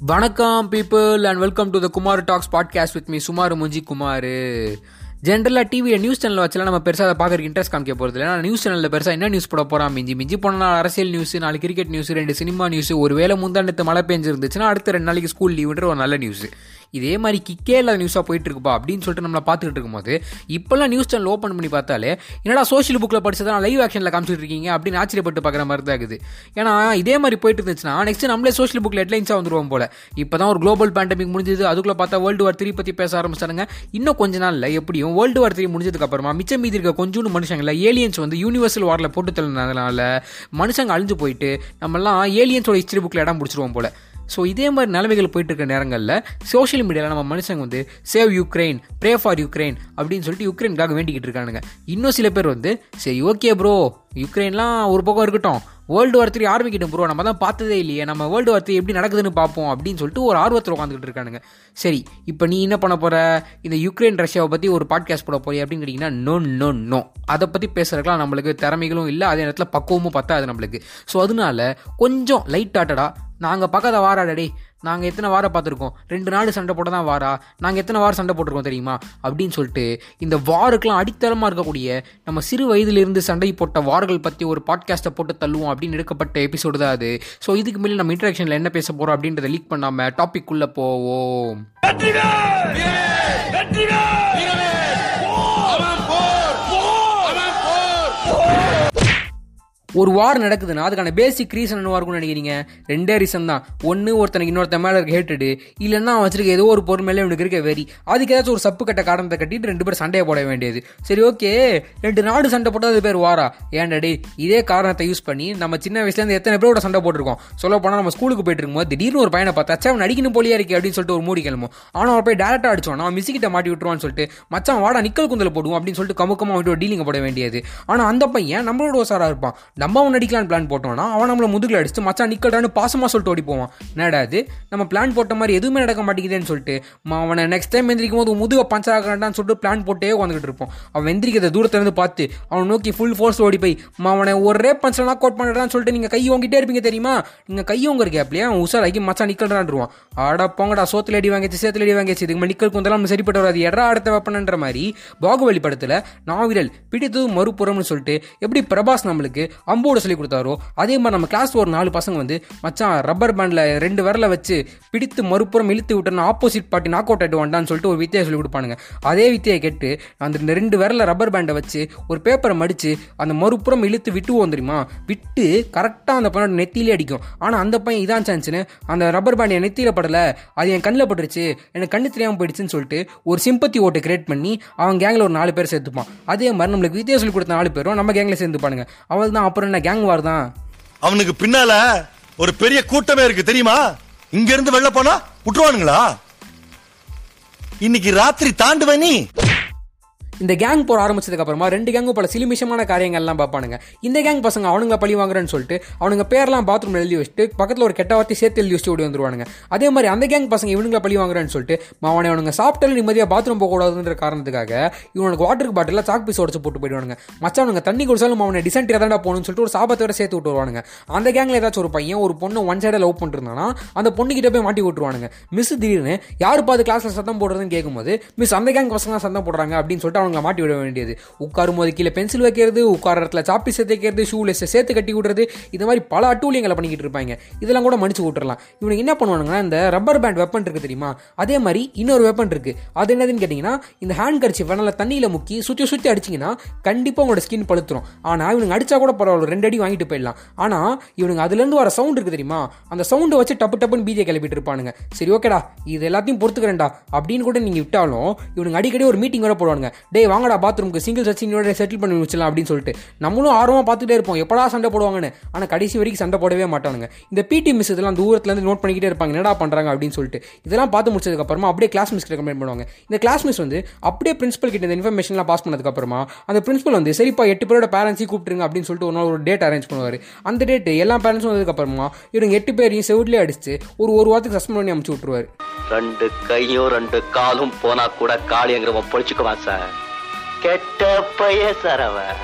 வணக்கம் people and welcome to the Kumar talks podcast with me Sumar Munji Kumar ஜென்ரலாக டிவியை news channel வச்சலாம் நம்ம பெருசாக அதை பார்க்கறதுக்கு இன்ட்ரெஸ்ட் காமிக்க போகிறது இல்லை நியூஸ் சேனலில் பெருசாக என்ன நியூஸ் போட போகிறான் மிஞ்சி மிஞ்சி போனால் அரசியல் நியூஸ் நாலு கிரிக்கெட் நியூஸ் ரெண்டு சினிமா நியூஸ் ஒரு வேளை முந்தாண்டத்து மழை பெஞ்சிருந்துச்சுன்னா அடுத்த ரெண்டு நாளைக்கு ஸ்கூல் லீவுன்ற ஒரு நல்ல நியூஸ் இதே மாதிரி கிக்கே இல்லாத நியூஸாக போயிட்டு இருக்குப்பா அப்படின்னு சொல்லிட்டு நம்மளை பார்த்துக்கிட்டு இருக்கும்போது இப்போல்லாம் நியூஸ் சேனல் ஓப்பன் பண்ணி பார்த்தாலே என்னடா சோஷியல் புக்கில் படிச்சதான் லைவ் ஆக்ஷனில் காமிச்சிட்டு இருக்கீங்க அப்படின்னு ஆச்சரியப்பட்டு பார்க்குற மாதிரி தான் இருக்குது. ஏன்னா இதே மாதிரி போயிட்டு இருந்துச்சுன்னா நெக்ஸ்ட் நம்மளே சோஷியல் புக்கில் ஹெட்லைன்ஸாக வந்துருவோம் போல. இப்போ தான் ஒரு குளோபல் பேண்டமிக் முடிஞ்சது அதுக்குள்ளே பார்த்தா வேர்ல்டு வார் த்ரீ பற்றி பேச ஆரம்பிச்சானுங்க. இன்னும் கொஞ்ச நாளில் எப்படியும் வேர்ல்டு வார் த்ரீ முடிஞ்சதுக்கு அப்புறமா மிச்சம் மீதி இருக்க கொஞ்சோண்டு மனுஷங்களை ஏலியன்ஸ் வந்து யூனிவர்சல் வாரில் போட்டு தள்ளினதுனால மனுஷங்க அழிஞ்சு போயிட்டு நம்மலாம் ஏலியன்ஸோட ஹிஸ்டரி புக்கில் இடம் பிடிச்சிருவோம் போல. ஸோ இதே மாதிரி நிலைமைகள் போயிட்டு இருக்க நேரங்களில் சோஷியல் மீடியாவில் நம்ம மனுஷங்க வந்து save Ukraine pray for Ukraine அப்படின்னு சொல்லிட்டு யுக்ரைனுக்காக வேண்டிக்கிட்டு இருக்கானுங்க. இன்னும் சில பேர் வந்து சரி ஓகே ப்ரோ யுக்ரைன்லாம் ஒரு பக்கம் இருக்கட்டும். வேர்ல்டு வார் த்ரீ ஆரம்பிக்கிட்டோம் ப்ரோ நம்ம தான் பார்த்ததே இல்லையே. நம்ம வேர்ல்டு வார் த்ரீ எப்படி நடக்குதுன்னு பார்ப்போம் அப்படின்னு சொல்லிட்டு ஒரு ஆர்வத்தில் உட்காந்துக்கிட்டு இருக்கானுங்க. சரி இப்போ நீ என்ன பண்ண போகிற இந்த யுக்ரைன் ரஷ்யாவை பற்றி ஒரு பாட்காஸ்ட் போட போறிய அப்படின்னு கேட்டிங்கன்னா நோ நோ நோ அதை பற்றி பேசுறதுக்கெலாம் நம்மளுக்கு திறமைகளும் இல்லை. அதே நேரத்தில் பக்குவமும் பத்தாது நம்மளுக்கு. ஸோ அதனால கொஞ்சம் லைட் ஹார்ட்டடாக நாங்கள் பக்கத்தை வாராடே நாங்கள் எத்தனை வாரம் பார்த்துருக்கோம்? ரெண்டு நாடு சண்டை போட தான் வாரா? நாங்கள் எத்தனை வாரம் சண்டை போட்டிருக்கோம் தெரியுமா? அப்படின்னு சொல்லிட்டு இந்த வாருக்கெல்லாம் அடித்தளமாக இருக்கக்கூடிய நம்ம சிறு வயதிலிருந்து சண்டை போட்ட வார்கள் பற்றி ஒரு பாட்காஸ்ட்டை போட்டு தள்ளுவோம் அப்படின்னு எடுக்கப்பட்ட எபிசோடு தான் அது. ஸோ இதுக்கு மேலே நம்ம இன்ட்ராக்ஷனில் என்ன பேச போகிறோம் அப்படின்றத லீக் பண்ணாமல் டாபிக் உள்ள போவோம். ஒரு வார் நடக்குதுன்னா அதுக்கான பேசிக் ரீசன் என்னவா இருக்கும்னு நினைக்கிறீங்க? ரெண்டே ரீசன் தான். ஒன்று ஒருத்தனுக்கு இன்னொருத்த மேலே இருக்க ஹேட்டடு இல்லைன்னா அவன் வச்சிருக்க ஏதோ ஒரு பொருள் மேலே இவனுக்கு இருக்க வெறி. அதுக்கு ஏதாச்சும் ஒரு சப்பு கட்ட காரணத்தை கட்டிட்டு ரெண்டு பேரும் சண்டையை போட வேண்டியது. சரி ஓகே ரெண்டு நாடு சண்டை போட்டால் அது பேர் வாரா ஏன்டா இதே காரணத்தை யூஸ் பண்ணி நம்ம சின்ன வயசுலேருந்து எத்தனை பேரோட சண்டை போட்டிருக்கோம்? சொல்ல போனால் நம்ம ஸ்கூலுக்கு போயிட்டு இருக்கும்போது திடீர்னு ஒரு பையனை பார்த்தா அவன் அடிக்கணும் போலியா இருக்கு அப்படின்னு சொல்லிட்டு ஒரு மூடி கிளம்பும். ஆனால் அவன் போய் டேரக்டாக அடிச்சோம் நான் மிஸ்ஸிக்கிட்ட மாட்டி விட்டுருவான்னு சொல்லிட்டு மச்சான் வாடா நிக்கல் குந்தல போடுவோம் அப்படின்னு சொல்லிட்டு கமுக்கமாக வந்துட்டு டீலிங் போட வேண்டியது. ஆனால் அந்த பையன் நம்மளோட ஓசாராக இருப்பான். நம்ம அவன் அடிக்கலான்னு பிளான் போட்டோம்னா அவன் நம்மளை முதுகில் அடிச்சு மச்சான் நிக்கல்டான்னு பாசமாக சொல்லிட்டு ஓடி போவான் என்னடாது நம்ம பிளான் போட்ட மாதிரி எதுவுமே நடக்க மாட்டேங்குதுன்னு சொல்லிட்டு அவனை நெக்ஸ்ட் டைம் எந்திரிக்கும் போது முதுக பஞ்சர் ஆகிறான்னு சொல்லிட்டு பிளான் போட்டே உட்காந்துட்டு இருப்போம் அவன் எந்திரிக்கிறத தூரத்துலேருந்து பார்த்து அவன் நோக்கி ஃபுல் ஃபோர்ஸ் ஓடி போய் அவனை ஒரே பஞ்சர் கோட் அவுட் பண்ணுறான்னு சொல்லிட்டு நீங்கள் கை ஓங்கிட்டே இருப்பீங்க தெரியுமா? நீங்கள் கை உங்க கேப்லையே அவன் உசாராக்கி மச்சான் நிக்கல்டான்ருவான் ஆடா போங்கடா சோத்துல அடி வாங்கிச்சு சேத்துல அடி வாங்கிச்சு இதுக்கு நிக்கல் குந்தெல்லாம் சரிப்பட்டு வராது. எடா அடுத்த வெப்பனன்ற மாதிரி பாகுபலி படத்தில் நாவிரல் பிடித்தது மறுபுறம்னு சொல்லிட்டு எப்படி பிரபாஸ் நம்மளுக்கு அம்போட சொல்லி கொடுத்தாரோ அதே மாதிரி நம்ம கிளாஸ் ஒரு நாலு பசங்க வந்து மச்சான் ரப்பர் பேண்டில் ரெண்டு விரல வச்சு பிடித்து மறுபுறம் இழுத்து விட்டேன்னு ஆப்போசிட் பார்ட்டி நாக் அவுட் ஆகிட்டு வந்தான்னு சொல்லிட்டு ஒரு வித்தியை சொல்லி கொடுப்பானுங்க. அதே வித்தியை கேட்டு அந்த ரெண்டு விரல ரப்பர் பேண்டை வச்சு ஒரு பேப்பரை மடித்து அந்த மறுபுறம் இழுத்து விட்டுவோம் தெரியுமா? விட்டு கரெக்டாக அந்த பையனோட நெத்திலே அடிக்கும். ஆனால் அந்த பையன் இதான் சான்ஸ்னு அந்த ரப்பர் பேண்ட் என் நெத்தியில் படலை அது என் கண்ணில் பட்டுருச்சு எனக்கு கண்ணு தெரியாமல் போயிடுச்சுன்னு சொல்லிட்டு ஒரு சிம்பத்தி ஓட்டை கிரியேட் பண்ணி அவன் கேங்கில் ஒரு நாலு பேர் சேர்த்துப்பான். அதே மாதிரி நம்மளுக்கு வித்தியா சொல்லி கொடுத்த நாலு பேரும் நம்ம கேங்கில் சேர்ந்துப்பானுங்க. அவள் தான் அப்புறம் என்ன கேங் வார் தான்? அவனுக்கு பின்னால ஒரு பெரிய கூட்டமே இருக்கு தெரியுமா? இங்க இருந்து வெளில போனா விட்டுருவானுங்களா இன்னைக்கு ராத்திரி தாண்டுவ நீ? இந்த கேங் போற ஆரம்பிச்சதுக்கு அப்புறமா ரெண்டு கேங்கும் பல சிலிமிஷமான காரியங்கள்லாம் பார்ப்பானுங்க. இந்த கேங் பசங்க அவனுங்க பழி வாங்குறேன்னு சொல்லிட்டு அவனுங்க பேர்லாம் பாத்ரூம் எழுதி வச்சுட்டு பக்கத்தில் ஒரு கெட்ட வார்த்தை சேர்த்து எழுதி வச்சுட்டு ஓடி வந்துருவானுங்க. அதே மாதிரி அந்த கேங் பசங்க இவனுங்களை பழி வாங்குறேன்னு சொல்லிட்டு அவனை அவனுங்க சாப்பிட்டாலும் நிம்மதியாக பாத்ரூம் போகக்கூடாதுன்ற காரணத்துக்காக இவனுக்கு வாட்டர் பாட்டில் சாக் பீஸ் உடச்சு போட்டு போயிடுவானுங்க. மச்சானுங்க தண்ணி குடிச்சாலும் அவனை டிசன்ட் தாண்டா போகணும்னு சொல்லிட்டு ஒரு சாபத்தோட சேர்த்து விட்டு வருவானுங்க அந்த கேங்கில் ஏதாச்சும் ஒரு பையன் ஒரு பொண்ணு ஒன் சைடில் லவ் பண்ணிருந்தானா அந்த பொண்ணுக்கிட்ட போய் மாட்டி விட்டுருவானுங்க. மிஸ் திடீர்னு யார் பாது கிளாஸில் சத்தம் போடுறதுன்னு கேட்கும்போது மிஸ் அந்த கேங் பசங்க சத்தம் போடுறாங்க அப்படின்னு சொல்லிட்டு அவங்க மாட்டி விட வேண்டியது. உட்காரும் போது கீழே பென்சில் வைக்கிறது உட்கார இடத்துல சாப்பி சேர்த்து வைக்கிறது ஷூலெஸ் சேர்த்து கட்டி விடுறது இது மாதிரி பல அட்டூழியங்களை பண்ணிக்கிட்டு இருப்பாங்க. இதெல்லாம் கூட மன்னிச்சு விட்டுறலாம் இவனுக்கு என்ன பண்ணுவானுங்கன்னா இந்த ரப்பர் பேண்ட் வெப்பன் இருக்கு தெரியுமா? அதே மாதிரி இன்னொரு வெப்பன் இருக்கு. அது என்னதுன்னு கேட்டிங்கன்னா இந்த ஹேண்ட் கரிச்சி வெனல தண்ணியில் முக்கி சுற்றி சுற்றி அடிச்சிங்கன்னா கண்டிப்பாக உங்களோட ஸ்கின் பழுத்துரும். ஆனால் இவனுக்கு அடிச்சா கூட பரவாயில்ல ரெண்டு அடி வாங்கிட்டு போயிடலாம். ஆனால் இவனுக்கு அதுலேருந்து வர சவுண்ட் இருக்கு தெரியுமா? அந்த சவுண்டை வச்சு டப்பு டப்புன்னு பீதியை கிளப்பிட்டு இருப்பானுங்க. சரி ஓகேடா இது எல்லாத்தையும் பொறுத்துக்கிறேன்டா. அப்படின்னு கூட நீங்கள் விட்டாலும் இவனுக்கு அடிக்கடி ஒரு மீட்டிங் கூட போடுவானுங்க. டேய் வாங்கடா பாத்ரூமுக்கு சிங்கிள் சச்சினோட செட்டில் பண்ணி வச்சலாம் அப்படின்னு சொல்லிட்டு. நம்மளும் ஆர்வமாக பார்த்துட்டே இருப்போம். எப்படா சண்டை போடுவாங்கன்னு. ஆனால் கடைசி வரைக்கும் சண்டை போடவே மாட்டானுங்க. இந்த பிடி மிஸ் இதெல்லாம் தூரத்துலேருந்து நோட் பண்ணிக்கிட்டே இருப்பாங்க. என்னடா பண்ணுறாங்க அப்படின்னு சொல்லிட்டு. இதெல்லாம் பார்த்து முடிச்சதுக்கப்புறமா அப்படியே கிளாஸ் மிஸ் ரெக்கமெண்ட் பண்ணுவாங்க. இந்த கிளாஸ் மிஸ் வந்து அப்படியே பிரின்ஸ்பல் கிட்ட இந்த இன்ஃபர்மேஷன்லாம் பாஸ் பண்ணதுக்கப்புறமா அந்த பிரின்ஸ்பல் வந்து சரிப்பா எட்டு பேரோட பேரண்ட்ஸையும் கூப்பிட்டுருங்க அப்படின்னு சொல்லிட்டு ஒரு நாள் ஒரு டேட் அரேஞ்ச் பண்ணுவார். அந்த டேட் எல்லா பேரண்ட்ஸும் வந்ததுக்கப்புறமா இவங்க எட்டு பேரையும் செவிட்லேயே அடிச்சு ஒரு ஒரு வாரத்துக்கு சஸ்பெண்ட் பண்ணி அமுச்சு விட்டுருவாரு. ரெண்டு கையும் ரெண்டு காலும் போனா கூட காளிங்கிறவன் பொழிச்சுக்குவான் சார். கெட்ட பைய சார்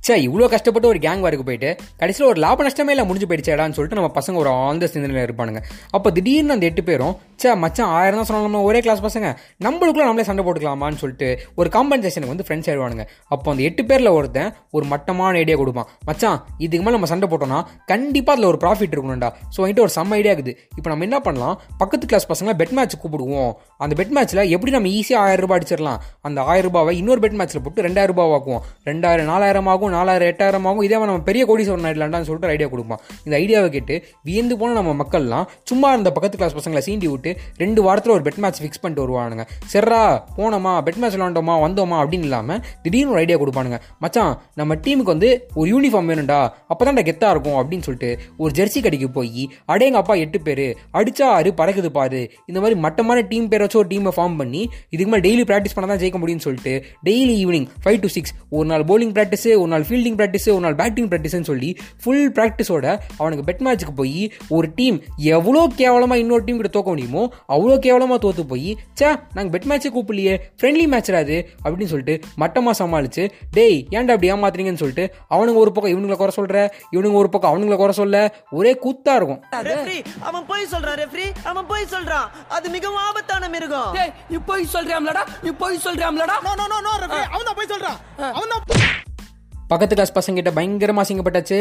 சே இவ்வளோ கஷ்டப்பட்டு ஒரு கேங் வரைக்கும் போயிட்டு கடைசியில் ஒரு லாப நஷ்டமே இல்லை முடிஞ்சு போயிடுச்சேடான்னு சொல்லிட்டு நம்ம பசங்க ஒரு ஆழ்ந்த சிந்தனையில் இருப்பானுங்க. அப்போ திடீர்னு அந்த எட்டு பேரும் சே மச்சான் ஆயிரம் தான் சொன்னாலும் நம்ம ஒரே கிளாஸ் பசங்க. நம்மளுக்குள்ள நம்மளே சண்டை போட்டுக்கலாமான்னு சொல்லிட்டு ஒரு காம்பன்சேஷனுக்கு வந்து ஃப்ரெண்ட்ஸ் ஆயிடுவானுங்க. அப்போ அந்த எட்டு பேரில் ஒருத்தன் ஒரு மட்டமான ஐடியா கொடுப்பான். மச்சான் இதுக்கு மேலே நம்ம சண்டை போட்டோம்னா கண்டிப்பாக அதில் ஒரு ப்ராஃபிட் இருக்கணும்டா. ஸோ வந்துட்டு ஒரு செம்ம ஐடியா இருக்குது. இப்போ நம்ம என்ன பண்ணலாம்? பக்கத்து கிளாஸ் பசங்களை பெட் மேட்ச் கூப்பிடுவோம். அந்த பெட் மேட்ச்சில் எப்படி நம்ம ஈஸியாக ஆயிரம் ரூபாய் அடிச்சிடலாம்? அந்த ஆயிரம் ரூபாவை இன்னொரு பெட் மேட்ச்சில் போட்டு ரெண்டாயிரம் ரூபாய் ஆக்குவோம். ரெண்டாயிரம் நாலாயிரம் ஆகும் நாலாயிரம் எட்டாயிரம் ஆகும். இதே நம்ம பெரிய கோடீஸ்வரன் ஆயிடலாம்டான்னு சொல்லிட்டு ஐடியா கொடுப்பான். இந்த ஐடியாவை கேட்டு வியந்து போன நம்ம மக்கள்லாம் சும்மா இருந்த பக்கத்து கிளாஸ் பசங்களை சீண்டி விட்டு ரெண்டு வாரத்தில் ஒரு பெட் மேட்ச் ஃபிக்ஸ் பண்ணிட்டு வருவானுங்க. சரிரா போனோமா பெட் மேட்ச் விளாண்டோமா வந்தோமா அப்படின்னு இல்லாமல் திடீர்னு ஒரு ஐடியா கொடுப்பானுங்க. மச்சான் நம்ம டீமுக்கு வந்து ஒரு யூனிஃபார்ம் வேணும்டா அப்போ தான் கெத்தாக இருக்கும் அப்படின்னு சொல்லிட்டு ஒரு ஜெர்சி கடைக்கு போய் அடேங்க அப்பா எட்டு பேர் அடிச்சா ஆறு பறக்குது பாரு இந்த மாதிரி மட்டமான டீம் பேர் வச்சு ஒரு டீமை ஃபார்ம் பண்ணி இதுக்கு மேலே டெய்லி ப்ராக்டிஸ் பண்ணால் தான் ஜெயிக்க முடியும்னு சொல்லிட்டு daily evening five to six ஒரு நாள் போலிங் ப்ராக்டிஸ் ஒரு நாள் ஃபீல்டிங் ப்ராக்டிஸ் ஒரு நாள் பேட்டிங் ப்ராக்டிஸ்னு சொல்லி ஃபுல் ப்ராக்டிஸோட அவனுக்கு பெட் மேட்ச்சுக்கு போய் ஒரு டீம் எவ்வளோ கேவலமாக இன்னொரு டீம் கிட்ட தோக்க முடியுமோ அவ்வளோ கேவலமாக தோத்து போய் சே நாங்கள் பெட் மேட்ச்சே கூப்பிடலையே ஃப்ரெண்ட்லி மேட்ச் அது அப்படின்னு சொல்லிட்டு மட்டமாக சமாளிச்சு டேய் ஏன்டா அப்படி ஏமாத்துறீங்கன்னு சொல்லிட்டு அவனுங்க ஒரு பக்கம் இவனுங்களை குறை சொல்ற இவனுங்க ஒரு பக்கம் அவனுங்களை குறை சொல்ல ஒரே கூத்தா இருக்கும். ரெஃப்ரி அவன் போய் சொல்றான் ரெஃப்ரி அவன் போய் சொல்றான். அது மிகவும் ஆபத்தான மிருகம். டேய் நீ போய் சொல்றியாம்லடா நீ போய் சொல்றியாம்லடா no no no no Rafi அவன் தான் போய் சொல்றான். அவன் தான் பக்கத்து கிளாஸ் பசங்கிட்ட பயங்கரமாக பயங்கரமா அசிங்கப்பட்டாச்சு.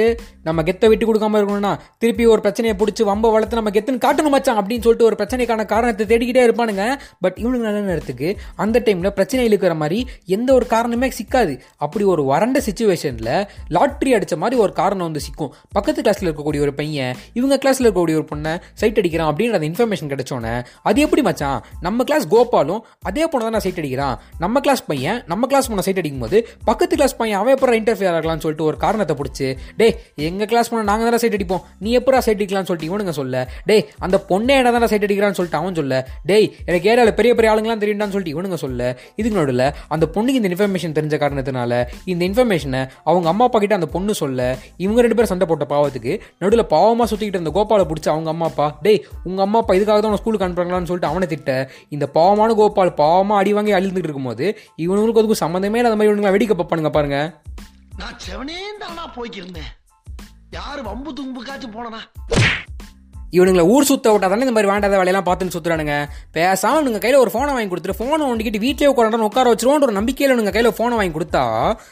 நம்ம கெத்தை விட்டு கொடுக்காம இருக்கணும்னா திருப்பி ஒரு பிரச்சனையை பிடிச்சி வம்ப வளர்த்து நம்ம கெத்துன்னு காட்டணும் மச்சான் அப்படின்னு சொல்லிட்டு ஒரு பிரச்சனைக்கான காரணத்தை தேடிக்கிட்டே இருப்பானுங்க. பட் இவனுக்கு நல்ல நேரத்துக்கு அந்த டைமில் பிரச்சனை இழுக்கிற மாதிரி எந்த ஒரு காரணமே சிக்காது. அப்படி ஒரு வறண்ட சுச்சுவேஷனில் லாட்ரி அடிச்ச மாதிரி ஒரு காரணம் வந்து சிக்கும். பக்கத்து கிளாஸில் இருக்கக்கூடிய ஒரு பையன் இவங்க கிளாஸில் இருக்கக்கூடிய ஒரு பொண்ணை சைட் அடிக்கிறான் அப்படின்ற அந்த இன்ஃபர்மேஷன் கிடைச்சோன்னே அது எப்படி மச்சான்? நம்ம கிளாஸ் கோபாலும் அதே பொண்ணை தான் சைட் அடிக்கிறான். நம்ம கிளாஸ் பையன் நம்ம கிளாஸ் பொண்ணை சைட் அடிக்கும் போது பக்கத்து கிளாஸ் பையன் அவன் எப்பறம் இன்டர்ஃபியர் ஆகலாம்னு சொல்லிட்டு ஒரு காரணத்தை பிடிச்சி டேய் எங்க கிளாஸ் போனால் நாங்கள் தானே சைட் அடிப்போம். நீ எப்படா சைட் அடிக்கலாம்னு சொல்லிட்டு இவனுங்க சொல்ல. டே அந்த பொண்ணே என்ன தானே சைட் அடிக்கிறான்னு சொல்லிட்டு அவன் சொல்ல. டேய் எனக்கு ஏரியாவில் பெரிய பெரிய ஆளுங்களாம் தெரியும்டான்னு சொல்லிட்டு இவனுங்க சொல்ல. இதுக்கு நடுவில் அந்த பொண்ணுக்கு இந்த இன்ஃபர்மேஷன் தெரிஞ்ச காரணத்தினால இந்த இன்ஃபர்மேஷனை அவங்க அம்மா அப்பா கிட்ட அந்த பொண்ணு சொல்ல. இவங்க ரெண்டு பேரும் சண்டை போட்ட பாவத்துக்கு நடுவில் பாவமாக சுற்றிக்கிட்டு இருந்த கோபாலை பிடிச்சி அவங்க அம்மா அப்பா டேய் உங்கள் அம்மா அப்பா இதுக்காக தான் ஸ்கூலுக்கு அனுப்புறாங்களான்னு சொல்லிட்டு அவனை திட்ட. இந்த பாவமான கோபால் பாவமாக அடி வாங்கி அழுந்துட்டு இருக்கும்போது இவனுங்களுக்கு அதுக்கு சம்மந்தமே இல்லாத மாதிரி இவனுங்களை வெடிக்க பார்ப்பானுங்க பாருங்கள் நான் செவனே தானா போய்க்கிருந்தேன். யாரு வம்பு தும்புக்காச்சும் போனனா இவனுங்களை ஊர் சுத்த விட்டா தானே இந்த மாதிரி வேண்டாத வேலையெல்லாம் பார்த்துன்னு சுத்துறானுங்க. பேசாம இவனுங்க கையில் ஒரு ஃபோனை வாங்கி கொடுத்துட்டு ஃபோனை ஒண்டிக்கிட்டு வீட்டிலே உட்காந்து உட்கார வச்சிருவோன்ற ஒரு நம்பிக்கையில் இவனுங்க கையில் ஃபோனை வாங்கி கொடுத்தா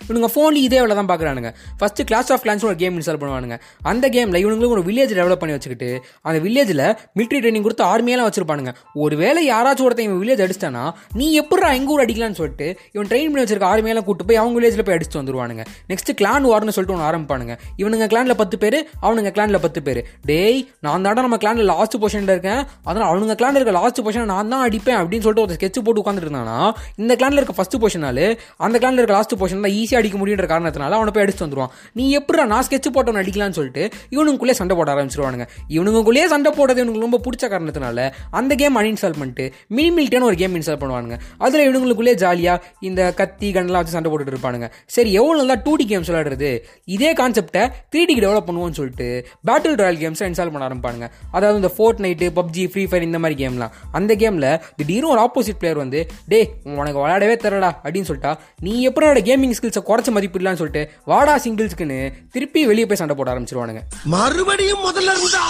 இவனுங்க ஃபோன்ல இதே வேலை தான் பார்க்குறானுங்க. ஃபர்ஸ்ட் கிளாஸ் ஆஃப் கிளான்ஸ் ஒரு கேம் இன்ஸ்டால் பண்ணுவானுங்க. அந்த கேமில் இவனுங்களும் ஒரு வில்லேஜ் டெவலப் பண்ணி வச்சுக்கிட்டு அந்த வில்லேஜில் மிலிட்ரி ட்ரைனிங் கொடுத்து ஆர்மியெல்லாம் வச்சிருப்பானுங்க. ஒருவேளை யாராச்சும் ஒருத்தன் இவன் வில்லேஜ் அடிச்சிட்டானா நீ எப்படா எங்க ஊர் அடிக்கலாம்னு சொல்லிட்டு இவன் ட்ரெயின் பண்ணி வச்சிருக்க ஆர்மியெல்லாம் கூட்டு போய் அவங்க வில்லேஜில் போய் அடிச்சுட்டு வந்துருவானுங்க. நெக்ஸ்ட் கிளான் வார்னு சொல்லிட்டு ஒன்று ஆரம்பிப்பானுங்க. இவனுங்க கிளான்ல பத்து பேர் அவனுங்க கிளான்ல பத்து பேர். டேய் நான் தாண்டா நம்ம கிளான்ல லாஸ்ட் பொசிஷனில் இருக்கேன். அதனால் அவனுங்க கிளான்ல இருக்க லாஸ்ட் பொசிஷனை நான் தான் அடிப்பேன் அப்படின்னு சொல்லிட்டு ஒரு ஸ்கெட்ச் போட்டு உட்காந்துட்டு இருந்தானா இந்த கிளான்ல இருக்க ஃபஸ்ட்டு பொசிஷனால அந்த கிளான்ல இருக்க லாஸ்ட் பொசிஷன் தான் ஈஸியாக அடிக்க முடியுன்ற காரணத்தினால அவனை போய் அடிச்சு வந்துடுவான் நீ எப்படி நான் ஸ்கெட்ச் போட்டவன் அடிக்கலாம்னு சொல்லிட்டு இவனுக்குள்ளே சண்டை போட ஆரம்பிச்சிருவானுங்க. இவனுக்குள்ளேயே சண்டை போடுறது இவனுக்கு ரொம்ப பிடிச்ச காரணத்தினால அந்த கேம் அன்இன்ஸ்டால் பண்ணிட்டு மினி மில்ட்டான ஒரு கேம் இன்ஸ்டால் பண்ணுவானுங்க. அதில் இவனுங்களுக்குள்ளே ஜாலியாக இந்த கத்தி கண்ணெல்லாம் வச்சு சண்டை போட்டுட்டு இருப்பானுங்க. சரி எவ்வளோ நல்லா டூ டி கேம்ஸ் விளையாடுறது? இதே கான்செப்டை த்ரீ டிக்கு டெவலப் பண்ணுவோம்னு சொல்லிட்டு பேட்டில் ராயல் கேம்ஸை இன்ஸ்டால் பண்ண ஆரம்பிப்பானுங்க. அதாவது இந்த Fortnite PUBG free fire இந்த மாதிரி கேம்லாம் அந்த கேமில் திடீர்னு ஒரு ஆப்போசிட் பிளேயர் வந்து டே உனக்கு விளையாடவே தரடா அப்படின்னு சொல்லிட்டா நீ எப்படி கேமிங் ஸ்கில்ஸை குறைச்ச மதிப்பு இல்லைன்னு சொல்லிட்டு வாடா சிங்கிள்ஸ்க்குன்னு திருப்பி வெளியே போய் சண்டை போட ஆரம்பிச்சிருவானுங்க. மறுபடியும் முதல்ல இருந்தா?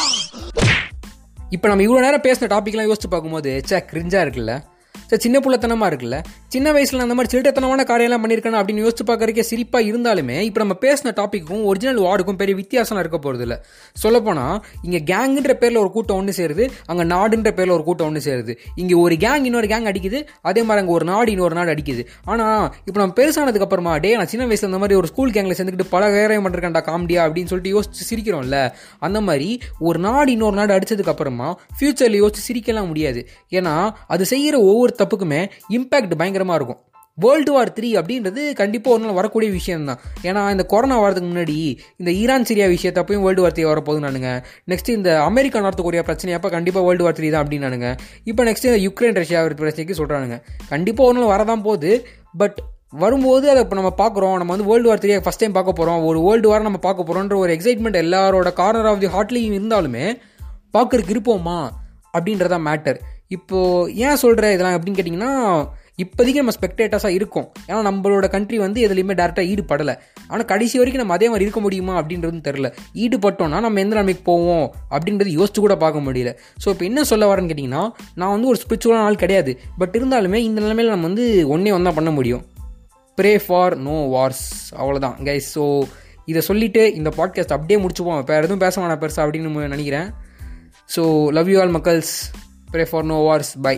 இப்போ நம்ம இவ்வளோ நேரம் பேசின டாபிக்லாம் யோசிச்சு பார்க்கும்போது சே கிரிஞ்சா இருக்குல்ல. சார் சின்ன புள்ளத்தனமா இருக்குல்ல. சின்ன வயசில் அந்த மாதிரி சிறுட்டத்தனமான காரியெல்லாம் பண்ணியிருக்கேன் அப்படின்னு யோசிச்சு பார்க்குறக்கே சிரிப்பாக இருந்தாலுமே இப்போ நம்ம பேசின டாப்பிக்கும் ஒரிஜினல் வார்டுக்கும் பெரிய வித்தியாசம்லாம் இருக்க போகிறது இல்லை. சொல்லப்போனால் இங்கே கேங்குன்ற பேரில் ஒரு கூட்டம் ஒன்று சேருது அங்கே நாடுன்ற பேரில் ஒரு கூட்டம் ஒன்று சேருது. இங்கே ஒரு கேங் இன்னொரு கேங் அடிக்குது அதே மாதிரி அங்கே ஒரு நாடு இன்னொரு நாடு அடிக்குது. ஆனால் இப்போ நம்ம பெருசானதுக்கு அப்புறமா டே நான் சின்ன வயசில் இந்த மாதிரி ஒரு ஸ்கூல் கேங்கில் சேர்ந்துக்கிட்டு பல வேறையும் பண்ணிருக்கேன்டா காமெடியா அப்படின்னு சொல்லிட்டு யோசிச்சு சிரிக்கிறோம்ல அந்த மாதிரி ஒரு நாடு இன்னொரு நாடு அடித்ததுக்கப்புறமா அப்புறமா ஃபியூச்சர்ல யோசிச்சு சிரிக்கலாம் முடியாது. ஏன்னா அது செய்கிற ஒவ்வொரு தப்புக்குமே இம்பாக்ட் பயங்கரமாக இருக்கும். வேர்ல்டு வார் த்ரீ அப்படின்றது கண்டிப்பாக ஒரு நாள் வரக்கூடிய விஷயம் தான் ஏன்னா இந்த கொரோனா வரதுக்கு முன்னாடி இந்த ஈரான் சிரியா விஷயத்தப்பையும் வேர்ல்டு வார் த்ரீ வரப்போகுது நானுங்க. நெக்ஸ்ட் இந்த அமெரிக்கா நார்த் கொரியா பிரச்சனையப்போ கண்டிப்பாக வேர்ல்டு வார் த்ரீ தான் அப்படின்னானுங்க இப்போ நெக்ஸ்ட் இந்த யுக்ரைன் ரஷ்யா பிரச்சனைக்கு சொல்கிறானுங்க கண்டிப்பாக ஒரு நாள் வரதான் போகுது. பட் வரும்போது அதை இப்போ நம்ம பார்க்குறோம். நம்ம வந்து world war three first time பார்க்க போகிறோம் ஒரு வேர்ல்டு வார் நம்ம பார்க்க போகிறோன்ற ஒரு எக்ஸைட்மெண்ட் எல்லாரோட கார்னர் ஆஃப் தி ஹார்ட்லையும் இருந்தாலுமே பார்க்குறதுக்கு இருப்போமா அப்படின்றதான் மேட்டர் இப்போது ஏன் சொல்கிற இதெல்லாம் அப்படின்னு கேட்டிங்கன்னா இப்போதைக்கு நம்ம ஸ்பெக்டேட்டர்ஸாக இருக்கும். ஏன்னா நம்மளோட கண்ட்ரி வந்து எதுலேயுமே டேரெக்டாக ஈடுபடலை. ஆனால் கடைசி வரைக்கும் நம்ம அதே மாதிரி இருக்க முடியுமா அப்படின்றதும் தெரில ஈடுபட்டோம்னா நம்ம எந்த நிலைமைக்கு போவோம் அப்படின்றது யோசிச்சு கூட பார்க்க முடியல. ஸோ இப்போ என்ன சொல்ல வரேன்னு கேட்டிங்கன்னா நான் வந்து ஒரு ஸ்பிரிச்சுவலான ஆள் கிடையாது. பட் இருந்தாலுமே இந்த நிலைமையில் நம்ம வந்து ஒன்றே ஒன்றா பண்ண முடியும். ப்ரே ஃபார் நோ வார்ஸ் அவ்வளோதான் கைஸ் ஸோ இதை சொல்லிவிட்டு இந்த பாட்காஸ்ட் அப்படியே முடிச்சுப்போம். வேறு எதுவும் பேச வேணாம் பெருசா அப்படின்னு நினைக்கிறேன். So love you all மக்கள்ஸ். Pray for no wars bye